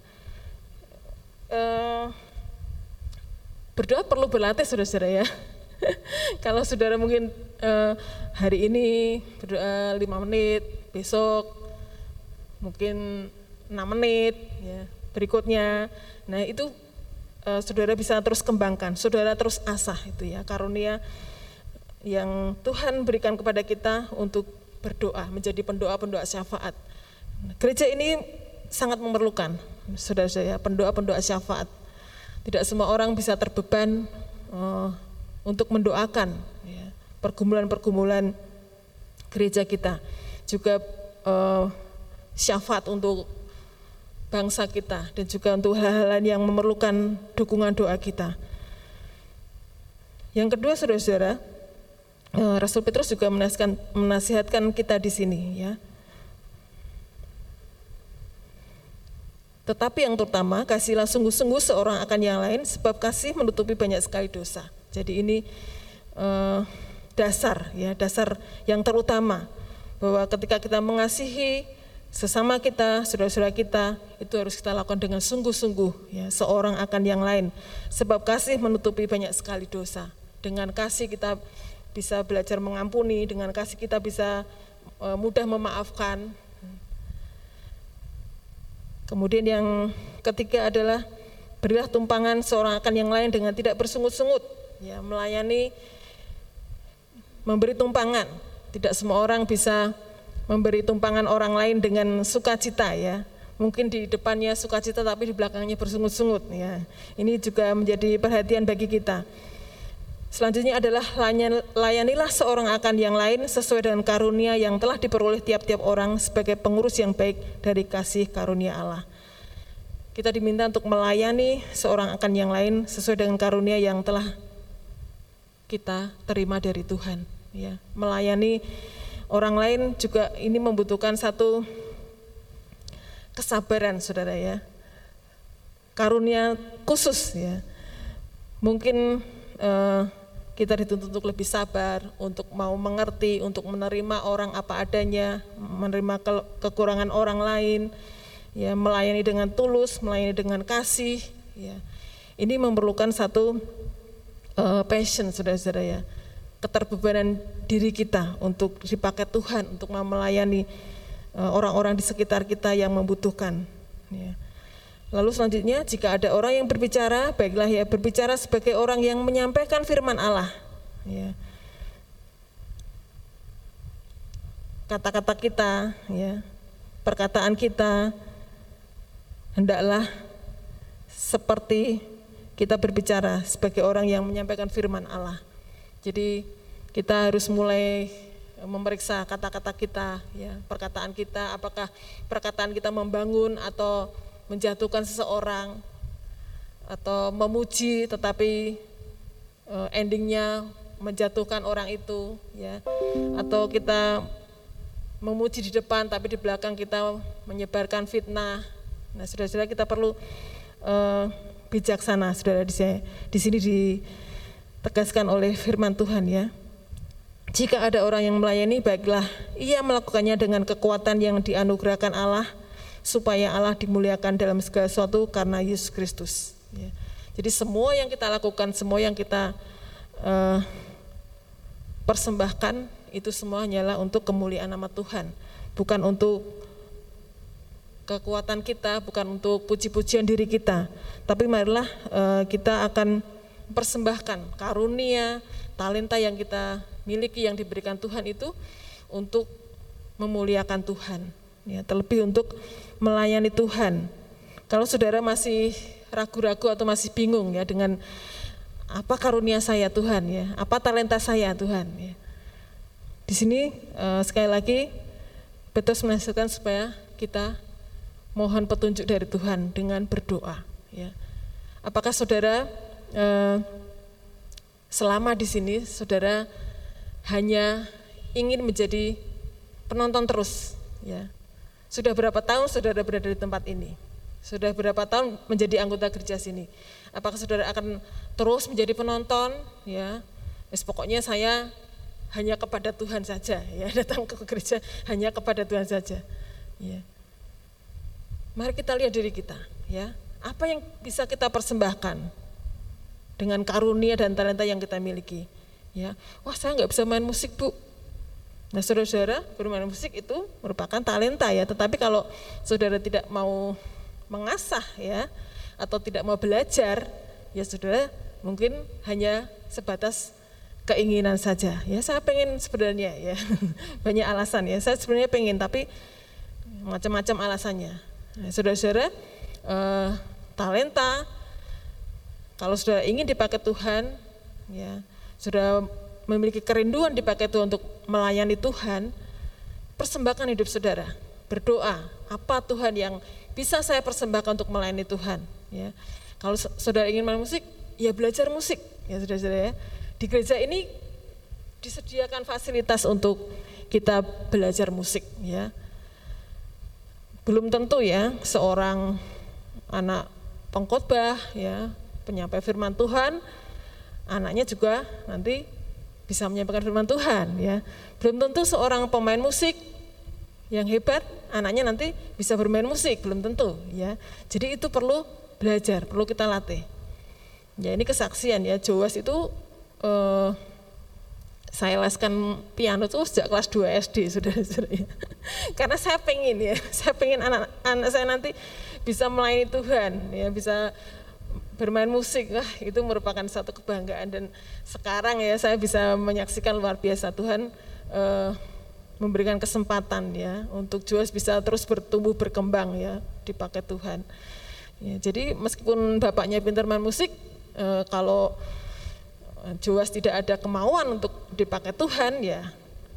[SPEAKER 5] Uh, berdoa perlu berlatih saudara-saudara ya. Kalau saudara mungkin uh, hari ini berdoa lima menit, besok mungkin enam menit, ya berikutnya. Nah itu eh, saudara bisa terus kembangkan, saudara terus asah itu ya karunia yang Tuhan berikan kepada kita untuk berdoa, menjadi pendoa-pendoa syafaat. Gereja ini sangat memerlukan, saudara-saudara, pendoa-pendoa syafaat. Tidak semua orang bisa terbeban uh, untuk mendoakan ya, pergumulan-pergumulan gereja kita. Juga uh, syafaat untuk bangsa kita dan juga untuk hal-hal yang memerlukan dukungan doa kita. Yang kedua, saudara-saudara, uh, Rasul Petrus juga menasihatkan, kita di sini, ya. Tetapi yang terutama, kasihlah sungguh-sungguh seorang akan yang lain, sebab kasih menutupi banyak sekali dosa. Jadi ini uh, dasar, ya dasar yang terutama bahwa ketika kita mengasihi sesama kita, saudara-saudara kita, itu harus kita lakukan dengan sungguh-sungguh, ya seorang akan yang lain. Sebab kasih menutupi banyak sekali dosa. Dengan kasih kita bisa belajar mengampuni, dengan kasih kita bisa uh, mudah memaafkan, Kemudian yang ketiga adalah berilah tumpangan seorang akan yang lain dengan tidak bersungut-sungut, ya melayani memberi tumpangan. Tidak semua orang bisa memberi tumpangan orang lain dengan sukacita ya. Mungkin di depannya sukacita tapi di belakangnya bersungut-sungut ya. Ini juga menjadi perhatian bagi kita. Selanjutnya adalah layanilah seorang akan yang lain sesuai dengan karunia yang telah diperoleh tiap-tiap orang sebagai pengurus yang baik dari kasih karunia Allah. Kita diminta untuk melayani seorang akan yang lain sesuai dengan karunia yang telah kita terima dari Tuhan. Ya, melayani orang lain juga ini membutuhkan satu kesabaran, saudara ya. Karunia khusus ya. Mungkin eh, kita dituntut untuk lebih sabar, untuk mau mengerti, untuk menerima orang apa adanya, menerima ke kekurangan orang lain, ya melayani dengan tulus, melayani dengan kasih, ya. Ini memerlukan satu uh, passion, saudara-saudara ya, keterbebanan diri kita untuk dipakai Tuhan untuk melayani eh, orang-orang di sekitar kita yang membutuhkan. Ya. Lalu selanjutnya jika ada orang yang berbicara, baiklah ya berbicara sebagai orang yang menyampaikan firman Allah. Ya. Kata-kata kita, ya, perkataan kita hendaklah seperti kita berbicara sebagai orang yang menyampaikan firman Allah. Jadi kita harus mulai memeriksa kata-kata kita, ya, perkataan kita, apakah perkataan kita membangun atau menjatuhkan seseorang atau memuji tetapi uh, endingnya menjatuhkan orang itu ya. Atau kita memuji di depan tapi di belakang kita menyebarkan fitnah. Nah saudara-saudara kita perlu uh, bijaksana saudara di sini ditegaskan oleh firman Tuhan ya jika ada orang yang melayani baiklah ia melakukannya dengan kekuatan yang dianugerahkan Allah supaya Allah dimuliakan dalam segala sesuatu karena Yesus Kristus. Ya. Jadi semua yang kita lakukan, semua yang kita uh, persembahkan itu semua hanyalah untuk kemuliaan nama Tuhan, bukan untuk kekuatan kita, bukan untuk puji-pujian diri kita. Tapi marilah uh, kita akan persembahkan karunia, talenta yang kita miliki yang diberikan Tuhan itu untuk memuliakan Tuhan. Ya, terlebih untuk melayani Tuhan. Kalau saudara masih ragu-ragu atau masih bingung ya dengan apa karunia saya Tuhan ya, apa talenta saya Tuhan ya. Di sini uh, sekali lagi Petrus menasihatkan supaya kita mohon petunjuk dari Tuhan dengan berdoa ya. Apakah saudara uh, selama di sini saudara hanya ingin menjadi penonton terus ya sudah berapa tahun saudara berada di tempat ini? Sudah berapa tahun menjadi anggota gereja sini? Apakah saudara akan terus menjadi penonton? Ya, Yes, pokoknya saya hanya kepada Tuhan saja, ya datang ke gereja hanya kepada Tuhan saja. Ya. Mari kita lihat diri kita, ya. Apa yang bisa kita persembahkan dengan karunia dan talenta yang kita miliki? Ya, wah saya nggak bisa main musik bu, Nah saudara-saudara bermain musik itu merupakan talenta ya, tetapi kalau saudara tidak mau mengasah ya, atau tidak mau belajar, ya saudara mungkin hanya sebatas keinginan saja. Ya saya pengen sebenarnya ya banyak alasan ya. Saya sebenarnya pengen tapi macam-macam alasannya. Nah, saudara-saudara eh, talenta kalau sudah ingin dipakai Tuhan ya sudah memiliki kerinduan dipakai Tuhan untuk melayani Tuhan persembahkan hidup saudara. Berdoa apa Tuhan yang bisa saya persembahkan untuk melayani Tuhan ya? Kalau saudara ingin main musik ya belajar musik ya saudara-saudara ya. Di gereja ini disediakan fasilitas untuk kita belajar musik ya. Belum tentu ya seorang anak pengkhotbah ya penyampai firman Tuhan anaknya juga nanti bisa menyampaikan firman Tuhan ya. Belum tentu seorang pemain musik yang hebat anaknya nanti bisa bermain musik belum tentu ya. Jadi itu perlu belajar perlu kita latih. Ya ini kesaksian ya. Joas itu eh, saya leskan piano tuh sejak kelas 2 SD sudah ya. karena saya pengen ya. Saya pengen anak anak saya nanti bisa melayani Tuhan ya. Bisa bermain musik. Wah itu merupakan satu kebanggaan dan sekarang ya saya bisa menyaksikan luar biasa Tuhan eh, memberikan kesempatan ya untuk Joas bisa terus bertumbuh berkembang ya dipakai Tuhan. Ya, jadi meskipun bapaknya pintar main musik eh, kalau Joas tidak ada kemauan untuk dipakai Tuhan ya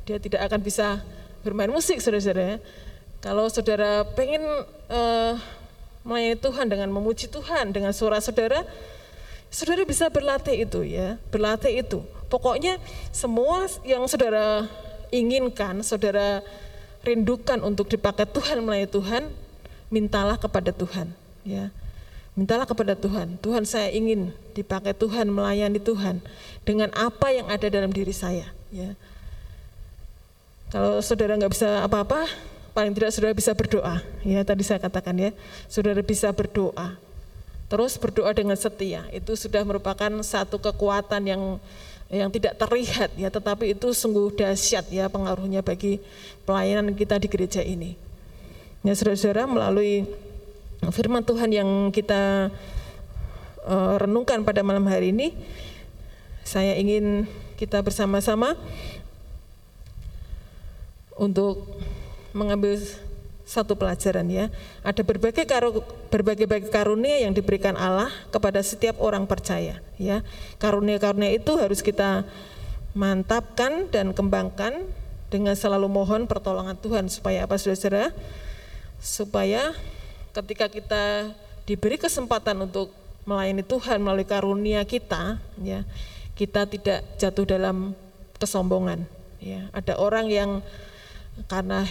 [SPEAKER 5] dia tidak akan bisa bermain musik saudara-saudara kalau saudara pengen eh, melayani Tuhan dengan memuji Tuhan dengan suara saudara, saudara bisa berlatih itu ya, berlatih itu. Pokoknya semua yang saudara inginkan, saudara rindukan untuk dipakai Tuhan melayani Tuhan, mintalah kepada Tuhan ya. Mintalah kepada Tuhan, Tuhan saya ingin dipakai Tuhan melayani Tuhan dengan apa yang ada dalam diri saya ya. Kalau saudara nggak bisa apa-apa, paling tidak saudara bisa berdoa. Ya, tadi saya katakan ya, saudara bisa berdoa. Terus berdoa dengan setia, itu sudah merupakan satu kekuatan yang yang tidak terlihat ya, tetapi itu sungguh dahsyat ya pengaruhnya bagi pelayanan kita di gereja ini. Ya, saudara-saudara melalui firman Tuhan yang kita uh, renungkan pada malam hari ini, saya ingin kita bersama-sama untuk mengambil satu pelajaran ya. Ada berbagai karu, berbagai bagai karunia yang diberikan Allah kepada setiap orang percaya ya. Karunia-karunia itu harus kita mantapkan dan kembangkan dengan selalu mohon pertolongan Tuhan supaya apa Saudara? Supaya ketika kita diberi kesempatan untuk melayani Tuhan melalui karunia kita ya, kita tidak jatuh dalam kesombongan ya. Ada orang yang karena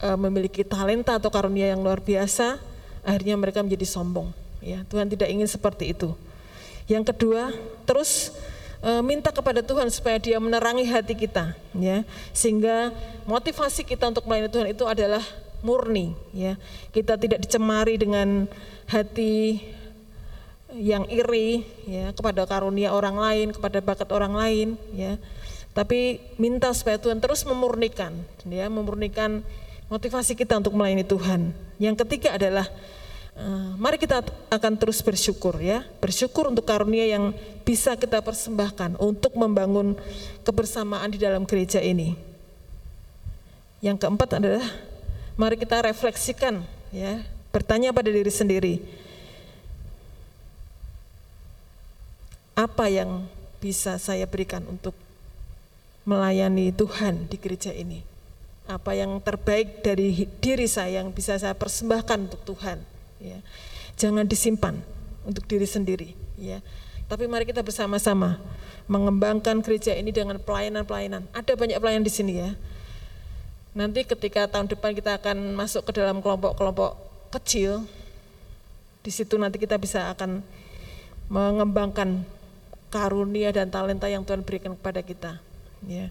[SPEAKER 5] e, memiliki talenta atau karunia yang luar biasa, akhirnya mereka menjadi sombong. Ya, Tuhan tidak ingin seperti itu. Yang kedua, terus e, minta kepada Tuhan supaya Dia menerangi hati kita, ya, sehingga motivasi kita untuk melayani Tuhan itu adalah murni, ya. Kita tidak dicemari dengan hati yang iri, ya, kepada karunia orang lain, kepada bakat orang lain, ya tapi minta supaya Tuhan terus memurnikan ya memurnikan motivasi kita untuk melayani Tuhan. Yang ketiga adalah uh, mari kita akan terus bersyukur ya. Bersyukur untuk karunia yang bisa kita persembahkan untuk membangun kebersamaan di dalam gereja ini. Yang keempat adalah mari kita refleksikan ya bertanya pada diri sendiri. Apa yang bisa saya berikan untuk melayani Tuhan di gereja ini. Apa yang terbaik dari diri saya yang bisa saya persembahkan untuk Tuhan. Ya. Jangan disimpan untuk diri sendiri. Ya. Tapi mari kita bersama-sama mengembangkan gereja ini dengan pelayanan-pelayanan. Ada banyak pelayan di sini ya. Nanti ketika tahun depan kita akan masuk ke dalam kelompok-kelompok kecil, di situ nanti kita bisa akan mengembangkan karunia dan talenta yang Tuhan berikan kepada kita ya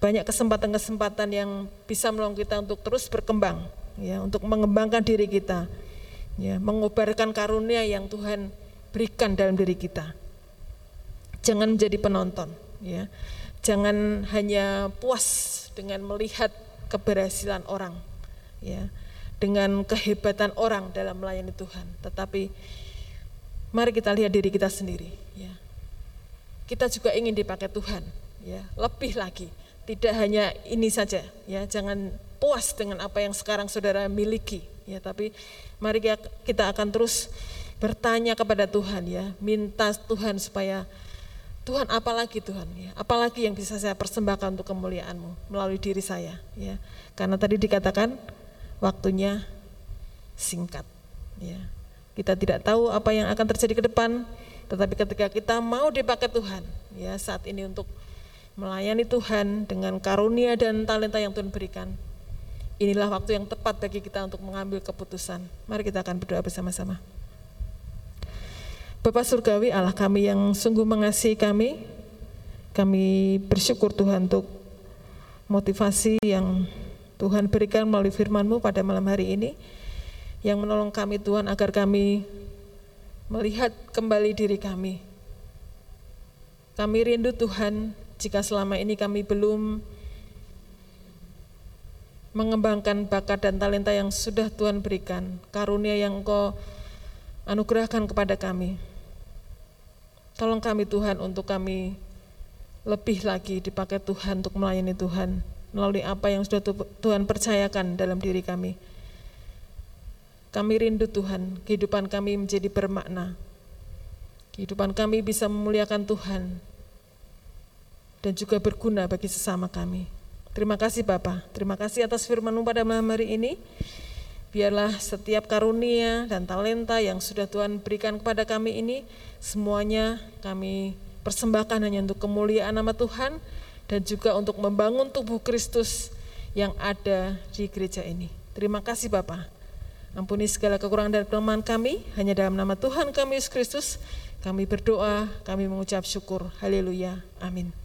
[SPEAKER 5] banyak kesempatan-kesempatan yang bisa menolong kita untuk terus berkembang ya untuk mengembangkan diri kita ya mengobarkan karunia yang Tuhan berikan dalam diri kita jangan menjadi penonton ya jangan hanya puas dengan melihat keberhasilan orang ya dengan kehebatan orang dalam melayani Tuhan tetapi mari kita lihat diri kita sendiri. Ya. Kita juga ingin dipakai Tuhan, ya lebih lagi. Tidak hanya ini saja, ya jangan puas dengan apa yang sekarang saudara miliki, ya tapi mari kita akan terus bertanya kepada Tuhan ya, minta Tuhan supaya Tuhan apalagi Tuhan ya, apalagi yang bisa saya persembahkan untuk kemuliaanmu melalui diri saya ya. Karena tadi dikatakan waktunya singkat ya. Kita tidak tahu apa yang akan terjadi ke depan, tetapi ketika kita mau dipakai Tuhan ya saat ini untuk melayani Tuhan dengan karunia dan talenta yang Tuhan berikan. Inilah waktu yang tepat bagi kita untuk mengambil keputusan. Mari kita akan berdoa bersama-sama. Bapak Surgawi Allah kami yang sungguh mengasihi kami, kami bersyukur Tuhan untuk motivasi yang Tuhan berikan melalui firman-Mu pada malam hari ini, yang menolong kami Tuhan agar kami melihat kembali diri kami. Kami rindu Tuhan jika selama ini kami belum mengembangkan bakat dan talenta yang sudah Tuhan berikan, karunia yang Engkau anugerahkan kepada kami. Tolong kami Tuhan untuk kami lebih lagi dipakai Tuhan untuk melayani Tuhan melalui apa yang sudah Tuhan percayakan dalam diri kami. Kami rindu Tuhan, kehidupan kami menjadi bermakna. Kehidupan kami bisa memuliakan Tuhan dan juga berguna bagi sesama kami. Terima kasih Bapak, terima kasih atas firman-Mu pada malam hari ini. Biarlah setiap karunia dan talenta yang sudah Tuhan berikan kepada kami ini, semuanya kami persembahkan hanya untuk kemuliaan nama Tuhan dan juga untuk membangun tubuh Kristus yang ada di gereja ini. Terima kasih Bapak. Ampuni segala kekurangan dan kelemahan kami, hanya dalam nama Tuhan kami Yesus Kristus, kami berdoa, kami mengucap syukur. Haleluya. Amin.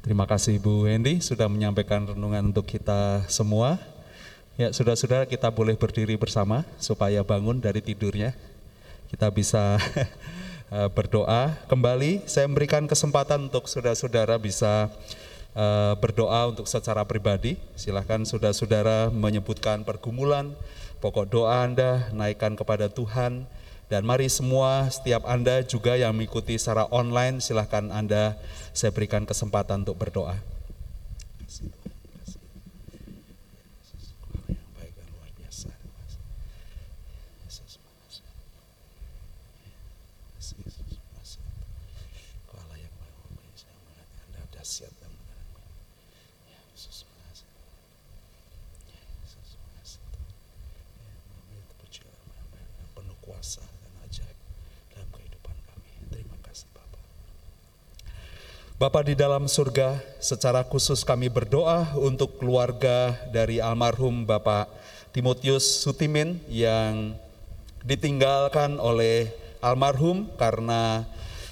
[SPEAKER 6] Terima kasih Bu Hendy sudah menyampaikan renungan untuk kita semua. Ya, saudara-saudara kita boleh berdiri bersama supaya bangun dari tidurnya. Kita bisa eh, berdoa kembali. Saya memberikan kesempatan untuk saudara-saudara bisa uh, berdoa untuk secara pribadi. Silahkan saudara-saudara menyebutkan pergumulan, pokok doa Anda, naikkan kepada Tuhan dan mari semua, setiap Anda juga yang mengikuti secara online, silahkan Anda saya berikan kesempatan untuk berdoa. Bapa di dalam surga, secara khusus kami berdoa untuk keluarga dari almarhum Bapak Timotius Sutimin yang ditinggalkan oleh almarhum karena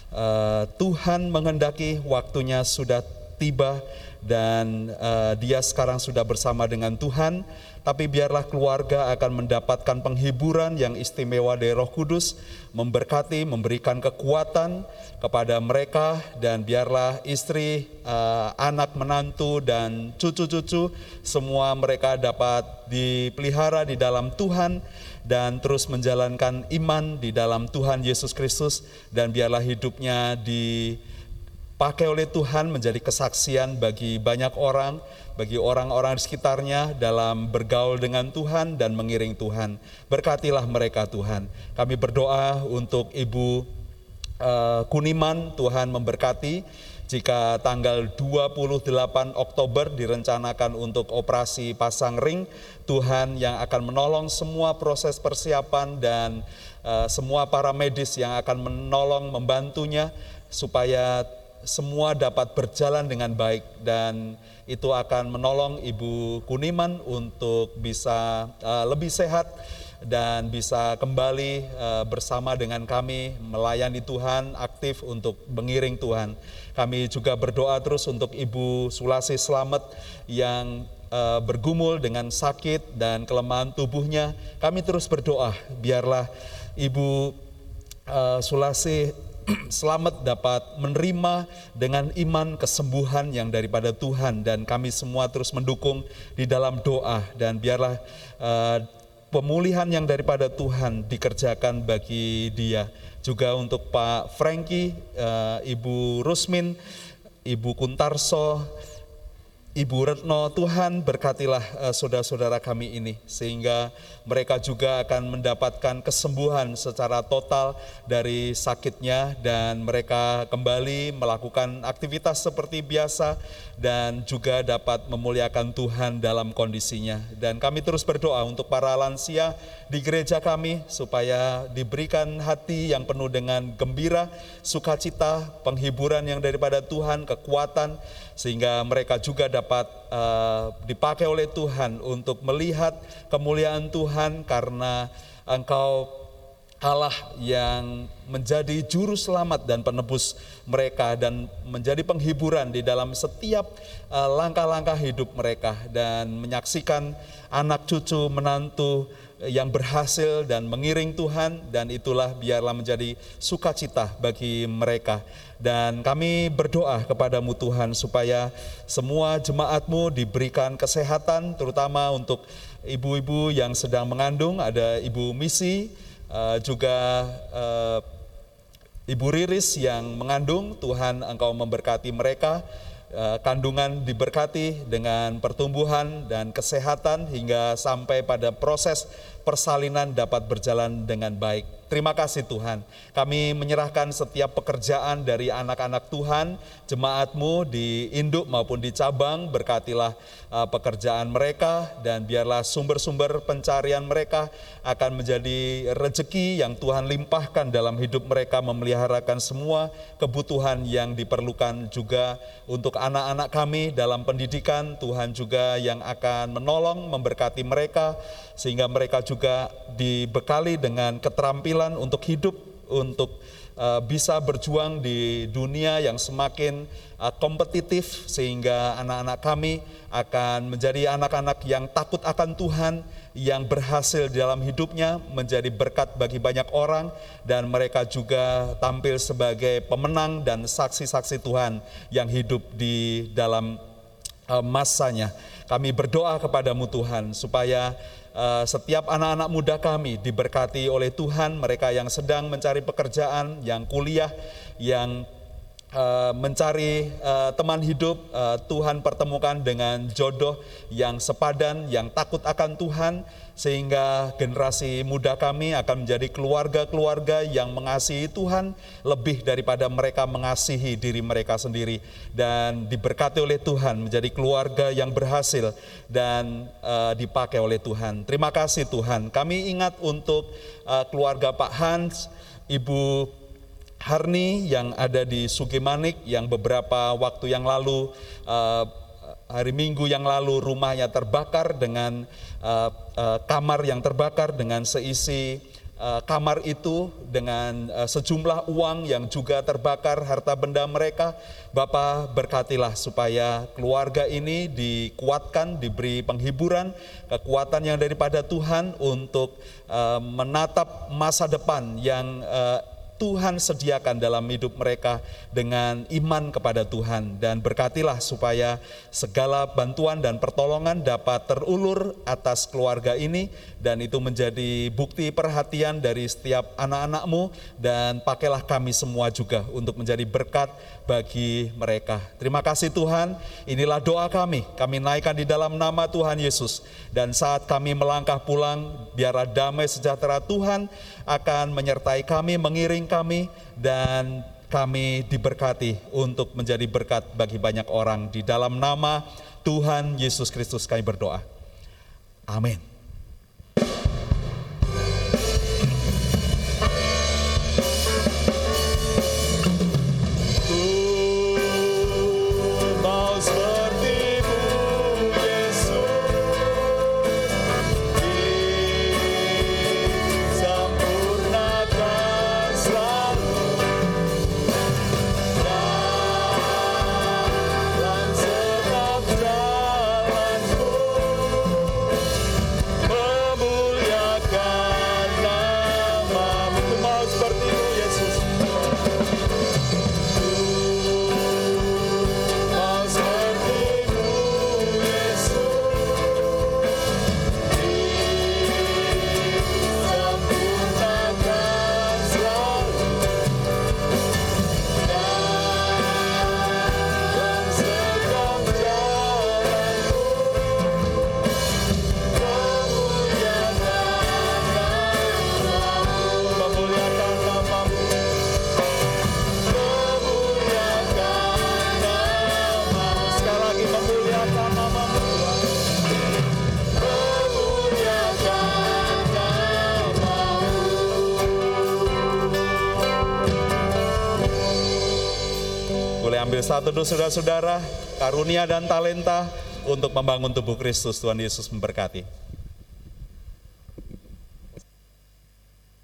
[SPEAKER 6] uh, Tuhan menghendaki waktunya sudah tiba dan uh, dia sekarang sudah bersama dengan Tuhan. Tapi biarlah keluarga akan mendapatkan penghiburan yang istimewa dari Roh Kudus, memberkati, memberikan kekuatan kepada mereka, dan biarlah istri, uh, anak, menantu, dan cucu-cucu semua mereka dapat dipelihara di dalam Tuhan dan terus menjalankan iman di dalam Tuhan Yesus Kristus, dan biarlah hidupnya dipakai oleh Tuhan menjadi kesaksian bagi banyak orang bagi orang-orang di sekitarnya dalam bergaul dengan Tuhan dan mengiring Tuhan. Berkatilah mereka Tuhan. Kami berdoa untuk Ibu uh, Kuniman, Tuhan memberkati jika tanggal 28 Oktober direncanakan untuk operasi pasang ring, Tuhan yang akan menolong semua proses persiapan dan uh, semua para medis yang akan menolong membantunya supaya semua dapat berjalan dengan baik dan itu akan menolong Ibu Kuniman untuk bisa uh, lebih sehat dan bisa kembali uh, bersama dengan kami melayani Tuhan aktif untuk mengiring Tuhan. Kami juga berdoa terus untuk Ibu Sulasi Selamat yang uh, bergumul dengan sakit dan kelemahan tubuhnya. Kami terus berdoa biarlah Ibu Sulasi selamat dapat menerima dengan iman kesembuhan yang daripada Tuhan. Dan kami semua terus mendukung di dalam doa. Dan biarlah uh, pemulihan yang daripada Tuhan dikerjakan bagi dia. Juga untuk Pak Frankie, uh, Ibu Rusmin, Ibu Kuntarso, Ibu Retno, Tuhan berkatilah uh, saudara-saudara kami ini sehingga mereka juga akan mendapatkan kesembuhan secara total dari sakitnya dan mereka kembali melakukan aktivitas seperti biasa dan juga dapat memuliakan Tuhan dalam kondisinya. Dan kami terus berdoa untuk para lansia di gereja kami supaya diberikan hati yang penuh dengan gembira, sukacita, penghiburan yang daripada Tuhan, kekuatan sehingga mereka juga dapat uh, dipakai oleh Tuhan untuk melihat kemuliaan Tuhan karena Engkau Allah yang menjadi juru selamat dan penebus mereka dan menjadi penghiburan di dalam setiap uh, langkah-langkah hidup mereka dan menyaksikan anak cucu menantu yang berhasil dan mengiring Tuhan dan itulah biarlah menjadi sukacita bagi mereka. Dan kami berdoa kepadamu Tuhan supaya semua jemaatmu diberikan kesehatan terutama untuk ibu-ibu yang sedang mengandung ada ibu misi uh, juga uh, Ibu Riris yang mengandung, Tuhan Engkau memberkati mereka, kandungan diberkati dengan pertumbuhan dan kesehatan hingga sampai pada proses persalinan dapat berjalan dengan baik. Terima kasih Tuhan. Kami menyerahkan setiap pekerjaan dari anak-anak Tuhan, jemaatmu di induk maupun di cabang, berkatilah uh, pekerjaan mereka dan biarlah sumber-sumber pencarian mereka akan menjadi rezeki yang Tuhan limpahkan dalam hidup mereka memeliharakan semua kebutuhan yang diperlukan juga untuk anak-anak kami dalam pendidikan, Tuhan juga yang akan menolong, memberkati mereka sehingga mereka juga dibekali dengan keterampilan untuk hidup, untuk uh, bisa berjuang di dunia yang semakin uh, kompetitif sehingga anak-anak kami akan menjadi anak-anak yang takut akan Tuhan, yang berhasil dalam hidupnya menjadi berkat bagi banyak orang dan mereka juga tampil sebagai pemenang dan saksi-saksi Tuhan yang hidup di dalam uh, masanya. Kami berdoa kepadamu Tuhan supaya uh, setiap anak-anak muda kami diberkati oleh Tuhan, mereka yang sedang mencari pekerjaan, yang kuliah, yang uh, mencari uh, teman hidup, uh, Tuhan pertemukan dengan jodoh yang sepadan, yang takut akan Tuhan, sehingga generasi muda kami akan menjadi keluarga-keluarga yang mengasihi Tuhan lebih daripada mereka mengasihi diri mereka sendiri dan diberkati oleh Tuhan menjadi keluarga yang berhasil dan uh, dipakai oleh Tuhan. Terima kasih Tuhan. Kami ingat untuk uh, keluarga Pak Hans, Ibu Harni yang ada di Sugimanik yang beberapa waktu yang lalu uh, hari Minggu yang lalu rumahnya terbakar dengan uh, uh, kamar yang terbakar dengan seisi uh, kamar itu dengan sejumlah uang yang juga terbakar harta benda mereka. Bapak berkatilah supaya keluarga ini dikuatkan, diberi penghiburan, kekuatan yang daripada Tuhan untuk menatap masa depan yang Tuhan sediakan dalam hidup mereka dengan iman kepada Tuhan. Dan berkatilah supaya segala bantuan dan pertolongan dapat terulur atas keluarga ini. Dan itu menjadi bukti perhatian dari setiap anak-anakmu. Dan pakailah kami semua juga untuk menjadi berkat bagi mereka. Terima kasih Tuhan, inilah doa kami, kami naikkan di dalam nama Tuhan Yesus. Dan saat kami melangkah pulang biarlah damai sejahtera Tuhan akan menyertai kami, mengiring kami, dan kami diberkati untuk menjadi berkat bagi banyak orang. Di dalam nama Tuhan Yesus Kristus kami berdoa. Amin. Satu dulu saudara-saudara, karunia dan talenta untuk membangun tubuh Kristus. Tuhan Yesus memberkati.